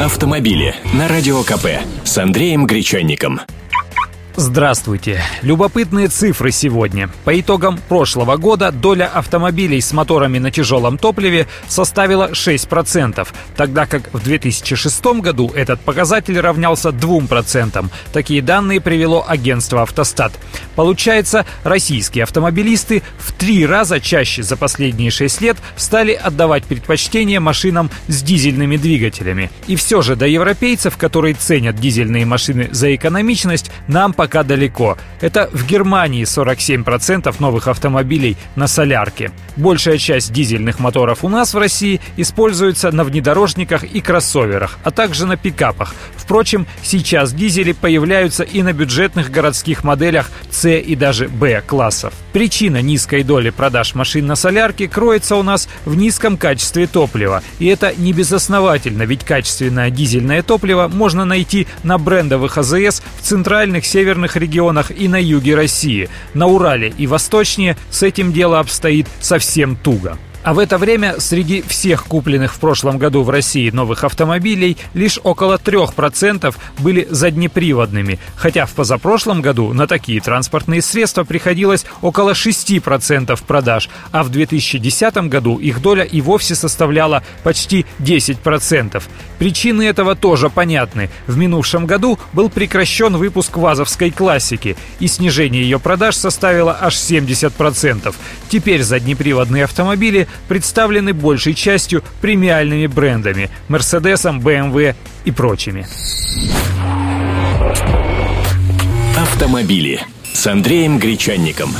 Автомобили на Радио КП с Андреем Гречанником. Здравствуйте! Любопытные цифры сегодня. По итогам прошлого года доля автомобилей с моторами на тяжелом топливе составила 6%, тогда как в 2006 году этот показатель равнялся 2%. Такие данные привело агентство «Автостат». Получается, российские автомобилисты в три раза чаще за последние 6 лет стали отдавать предпочтение машинам с дизельными двигателями. И все же до европейцев, которые ценят дизельные машины за экономичность, нам пока пока далеко. Это в Германии 47% новых автомобилей на солярке. Большая часть дизельных моторов у нас в России используется на внедорожниках и кроссоверах, а также на пикапах. Впрочем, сейчас дизели появляются и на бюджетных городских моделях C и даже B классов. Причина низкой доли продаж машин на солярке кроется у нас в низком качестве топлива. И это не безосновательно, ведь качественное дизельное топливо можно найти на брендовых АЗС в центральных, северных регионах и на юге России. На Урале и восточнее с этим дело обстоит совсем туго. А в это время среди всех купленных в прошлом году в России новых автомобилей лишь около 3% были заднеприводными, хотя в позапрошлом году на такие транспортные средства приходилось около 6% продаж, а в 2010 году их доля и вовсе составляла почти 10%. Причины этого тоже понятны. В минувшем году был прекращен выпуск ВАЗовской классики, и снижение ее продаж составило аж 70%. Теперь заднеприводные автомобили представлены большей частью премиальными брендами – Мерседесом, BMW и прочими. Автомобили с Андреем Гречанником.